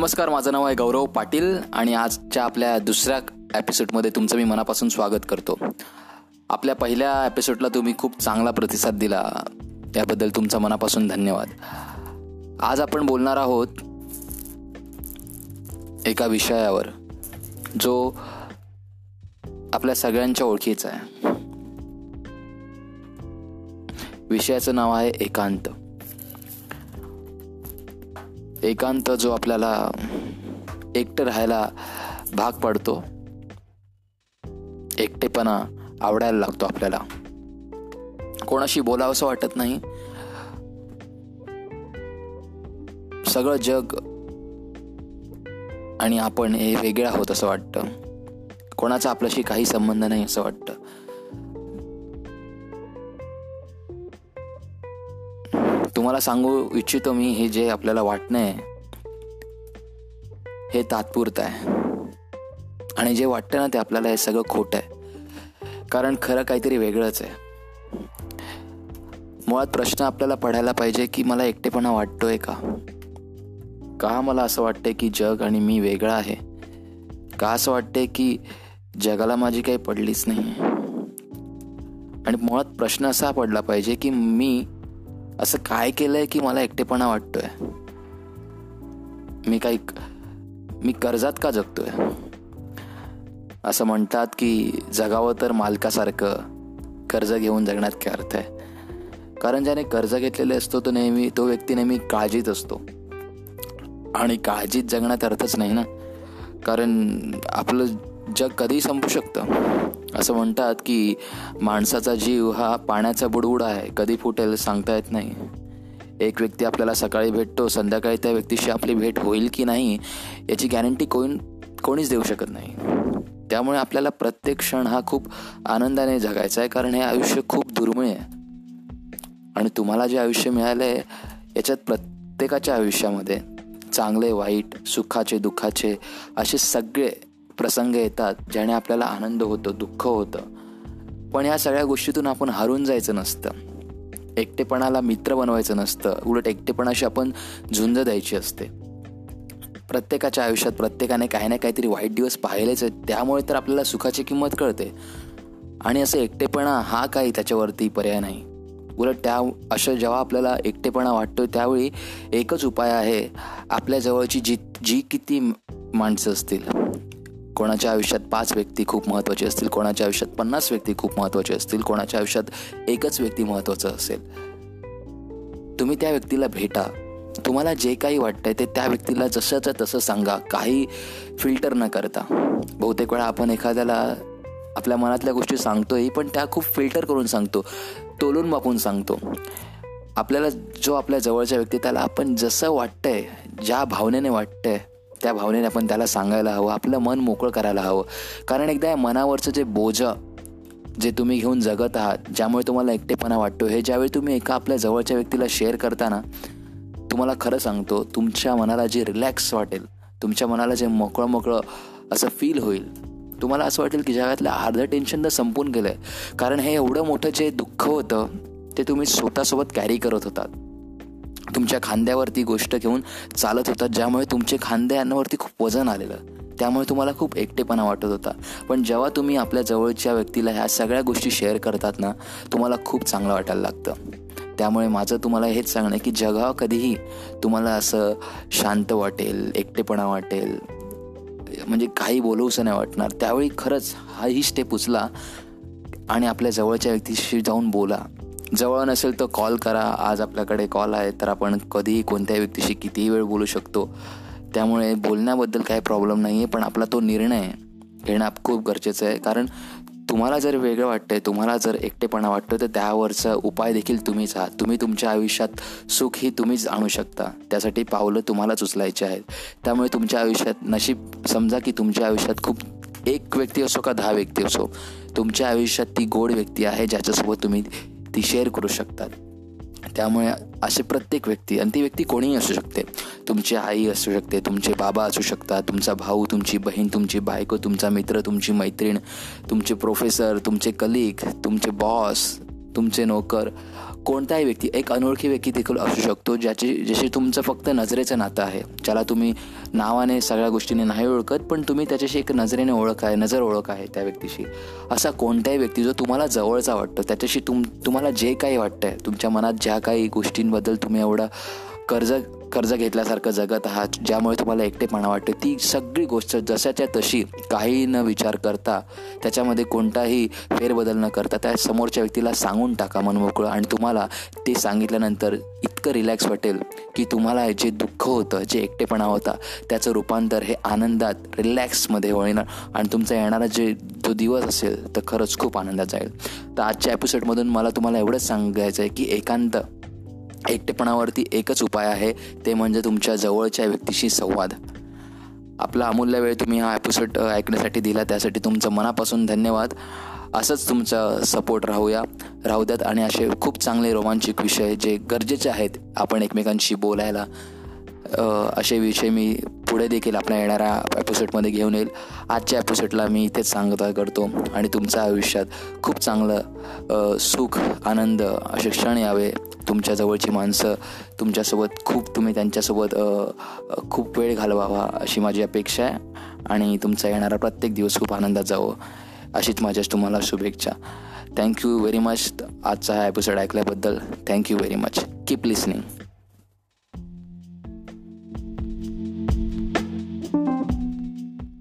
नमस्कार माझं नाव आहे गौरव पाटील आणि आजच्या आपल्या दुसऱ्या एपिसोडमध्ये तुमचं मी मनापासून स्वागत करतो. आपल्या पहिल्या एपिसोडला तुम्ही खूप चांगला प्रतिसाद दिला. त्याबद्दल तुमचा मनापासून धन्यवाद. आज आपण बोलणार आहोत एका विषयावर जो आपल्या सगळ्यांच्या ओळखीचा आहे. विषयाचं नाव आहे एकांत. एकांत जो आपल्याला एकटं राहायला भाग पडतो एकटेपणा आवडायला लागतो आपल्याला. कोणाशी बोलावंसं वाटत नाही. सगळं जग आणि आपण हे वेगळं आहोत असं वाटतं. कोणाचा आपल्याशी काही संबंध नाही असं वाटतं. तुम्हाला सांगू इच्छितो मी हे जे आपल्याला वाटणं आहे हे तात्पुरतं आहे. आणि जे वाटतं ना ते आपल्याला हे सगळं खोटं आहे. कारण खरं काहीतरी वेगळंच आहे. मुळात प्रश्न आपल्याला पडायला पाहिजे की मला एकटेपणा वाटतोय का? का मला असं वाटतंय की जग आणि मी वेगळा आहे? का असं वाटतंय की जगाला माझी काही पडलीच नाही आणि मुळात प्रश्न असा पडला पाहिजे की मी असं काय केलंय की मला एकटेपणा वाटतोय? मी काही मी कर्जात का जगतोय? असं म्हणतात की जगावं तर मालकासारखं कर्ज घेऊन जगण्यात काय अर्थ आहे? कारण ज्याने कर्ज घेतलेले असतो तो नेहमी तो व्यक्ती नेहमी काळजीत असतो. आणि काळजीत जगण्यात अर्थच नाही ना? कारण आपलं जग कधीही संपू शकतं. असं म्हणतात की माणसाचा जीव हा पाण्याचा बुडबुड आहे. कधी फुटेल सांगता येत नाही. एक व्यक्ती आपल्याला सकाळी भेटतो संध्याकाळी त्या व्यक्तीशी आपली भेट होईल की नाही याची गॅरंटी कोण कोणीच देऊ शकत नाही. त्यामुळे आपल्याला प्रत्येक क्षण हा खूप आनंदाने जगायचा आहे कारण हे आयुष्य खूप दुर्मिळ आहे. आणि तुम्हाला जे आयुष्य मिळालं आहे याच्यात प्रत्येकाच्या आयुष्यामध्ये चांगले वाईट सुखाचे दुःखाचे असे सगळे प्रसंग येतात ज्याने आपल्याला आनंद होतो दुःख होतं. पण या सगळ्या गोष्टीतून आपण हारून जायचं नसतं. एकटेपणाला मित्र बनवायचं नसतं. उलट एकटेपणाशी आपण झुंज द्यायची असते. प्रत्येकाच्या आयुष्यात प्रत्येकाने काही ना काहीतरी वाईट दिवस पाहिलेच आहेत. त्यामुळे तर आपल्याला सुखाची किंमत कळते. आणि असं एकटेपणा हा काही त्याच्यावरती पर्याय नाही. उलट त्या असं जेव्हा आपल्याला एकटेपणा वाटतो त्यावेळी एकच उपाय आहे आपल्याजवळची जी जी किती माणसं असतील. कोणाच्या आयुष्यात पाच व्यक्ती खूप महत्त्वाची असतील कोणाच्या आयुष्यात पन्नास व्यक्ती खूप महत्त्वाचे असतील कोणाच्या आयुष्यात एकच व्यक्ती महत्त्वाचं असेल. तुम्ही त्या व्यक्तीला भेटा. तुम्हाला जे काही वाटतंय ते त्या व्यक्तीला जसंचं तसं सांगा. काही फिल्टर न करता. बहुतेक वेळा आपण एखाद्याला आपल्या मनातल्या गोष्टी सांगतोय पण त्या खूप फिल्टर करून सांगतो. तोलून मापून सांगतो. आपल्याला जो आपल्या जवळच्या व्यक्ती त्याला आपण जसं वाटतंय ज्या भावनेने वाटतंय त्या भावनेने आपण त्याला सांगायला हवं आपलं मन मोकळं करायला हवं. कारण एकदा या मनावरचं जे बोज जे तुम्ही घेऊन जगत आहात ज्यामुळे तुम्हाला एकटेपणा वाटतो हे ज्यावेळी तुम्ही एका आपल्या जवळच्या व्यक्तीला शेअर करताना तुम्हाला खरं सांगतो तुमच्या मनाला जे रिलॅक्स वाटेल तुमच्या मनाला जे मोकळं मोकळं असं फील होईल तुम्हाला असं वाटेल की जगातलं अर्धं टेन्शन तर संपून गेलं आहे कारण हे एवढं मोठं जे दुःख होतं ते तुम्ही स्वतःसोबत कॅरी करत होतात. तुमच्या खांद्यावरती गोष्ट घेऊन चालत होता ज्यामुळे तुमचे खांद्यांवरती खूप वजन आलेलं. त्यामुळे तुम्हाला खूप एकटेपणा वाटत होता. पण जेव्हा तुम्ही आपल्या जवळच्या व्यक्तीला ह्या सगळ्या गोष्टी शेअर करतात ना तुम्हाला खूप चांगलं वाटायला लागतं. त्यामुळे माझं तुम्हाला हेच सांगणं की जगा कधीही तुम्हाला असं शांत वाटेल एकटेपणा वाटेल म्हणजे काही बोलवूसं नाही वाटणार. त्यावेळी खरंच हाही स्टेप उचला आणि आपल्या जवळच्या व्यक्तीशी जाऊन बोला. जवळ नसेल तर कॉल करा. आज आपल्याकडे कॉल आहे तर आपण कधीही कोणत्याही व्यक्तीशी कितीही वेळ बोलू शकतो. त्यामुळे बोलण्याबद्दल काही प्रॉब्लेम नाही आहे पण आपला तो निर्णय घेणं खूप गरजेचं आहे. कारण तुम्हाला जर वेगळं वाटतंय तुम्हाला जर एकटेपणा वाटतं तर त्यावरचा उपाय देखील तुम्हीच आहात. तुम्ही तुमच्या आयुष्यात सुख ही तुम्हीच आणू शकता. त्यासाठी पावलं तुम्हालाच उचलायची आहेत. त्यामुळे तुमच्या आयुष्यात नशीब समजा की तुमच्या आयुष्यात खूप एक व्यक्ती असो का दहा व्यक्ती असो तुमच्या आयुष्यात ती गोड व्यक्ती आहे ज्याच्यासोबत तुम्ही ती शेअर करू शकतात. त्यामुळे असे प्रत्येक व्यक्ती आणि ती व्यक्ती कोणीही असू शकते. तुमची आई असू शकते तुमचे बाबा असू शकतात तुमचा भाऊ तुमची बहीण तुमची बायको तुमचा मित्र तुमची मैत्रीण तुमचे प्रोफेसर तुमचे कलिग तुमचे बॉस तुमचे नोकर. कोणताही व्यक्ती एक अनोळखी व्यक्ती देखील असू शकतो ज्याची ज्याशी तुमचं फक्त नजरेचं नातं आहे. ज्याला तुम्ही नावाने सगळ्या गोष्टीने नाही ओळखत पण तुम्ही त्याच्याशी एक नजरेने ओळख आहे नजर ओळख आहे त्या व्यक्तीशी. असा कोणताही व्यक्ती जो तुम्हाला जवळचा वाटतो त्याच्याशी तुम तुम्हाला जे काही वाटतं आहे तुमच्या मनात ज्या काही गोष्टींबद्दल तुम्ही एवढं कर्ज कर्ज घेतल्यासारखं जगत आहात ज्यामुळे तुम्हाला एकटेपणा वाटतो. ती सगळी गोष्ट जशाच्या तशी काही न विचार करता त्याच्यामध्ये कोणताही फेरबदल न करता त्या समोरच्या व्यक्तीला सांगून टाका मन मोकळं. आणि तुम्हाला ते सांगितल्यानंतर इतकं रिलॅक्स वाटेल की तुम्हाला जे दुःख होतं जे एकटेपणा होता त्याचं रूपांतर हे आनंदात रिलॅक्समध्ये होणार आणि तुमचा येणारा जे जो दिवस असेल तर खरंच खूप आनंदात जाईल. तर आजच्या एपिसोडमधून मला तुम्हाला एवढंच सांगायचं आहे की एकांत एकटेपणावरती एकच उपाय आहे ते म्हणजे तुमच्या जवळच्या व्यक्तीशी संवाद. आपला अमूल्य वेळ तुम्ही हा एपिसोड ऐकण्यासाठी दिला त्यासाठी तुमचं मनापासून धन्यवाद. असंच तुमचा सपोर्ट राहूया. राहू द्यात आणि असे खूप चांगले रोमांचिक विषय जे गरजेचे आहेत आपण एकमेकांशी बोलायला असे विषय मी पुढे देखील आपल्या येणाऱ्या एपिसोडमध्ये घेऊन येईल. आजच्या एपिसोडला मी इथेच सांगता करतो आणि तुमच्या आयुष्यात खूप चांगलं सुख आनंद असे क्षण यावे. तुमच्या जवळची माणसं तुमच्यासोबत खूप तुम्ही त्यांच्यासोबत खूप वेळ घालवावा अशी माझी अपेक्षा आहे आणि तुमचा येणारा प्रत्येक दिवस खूप आनंदात जावं अशीच माझ्या तुम्हाला शुभेच्छा. थँक्यू व्हेरी मच आजचा हा एपिसोड ऐकल्याबद्दल thank you very much keep listening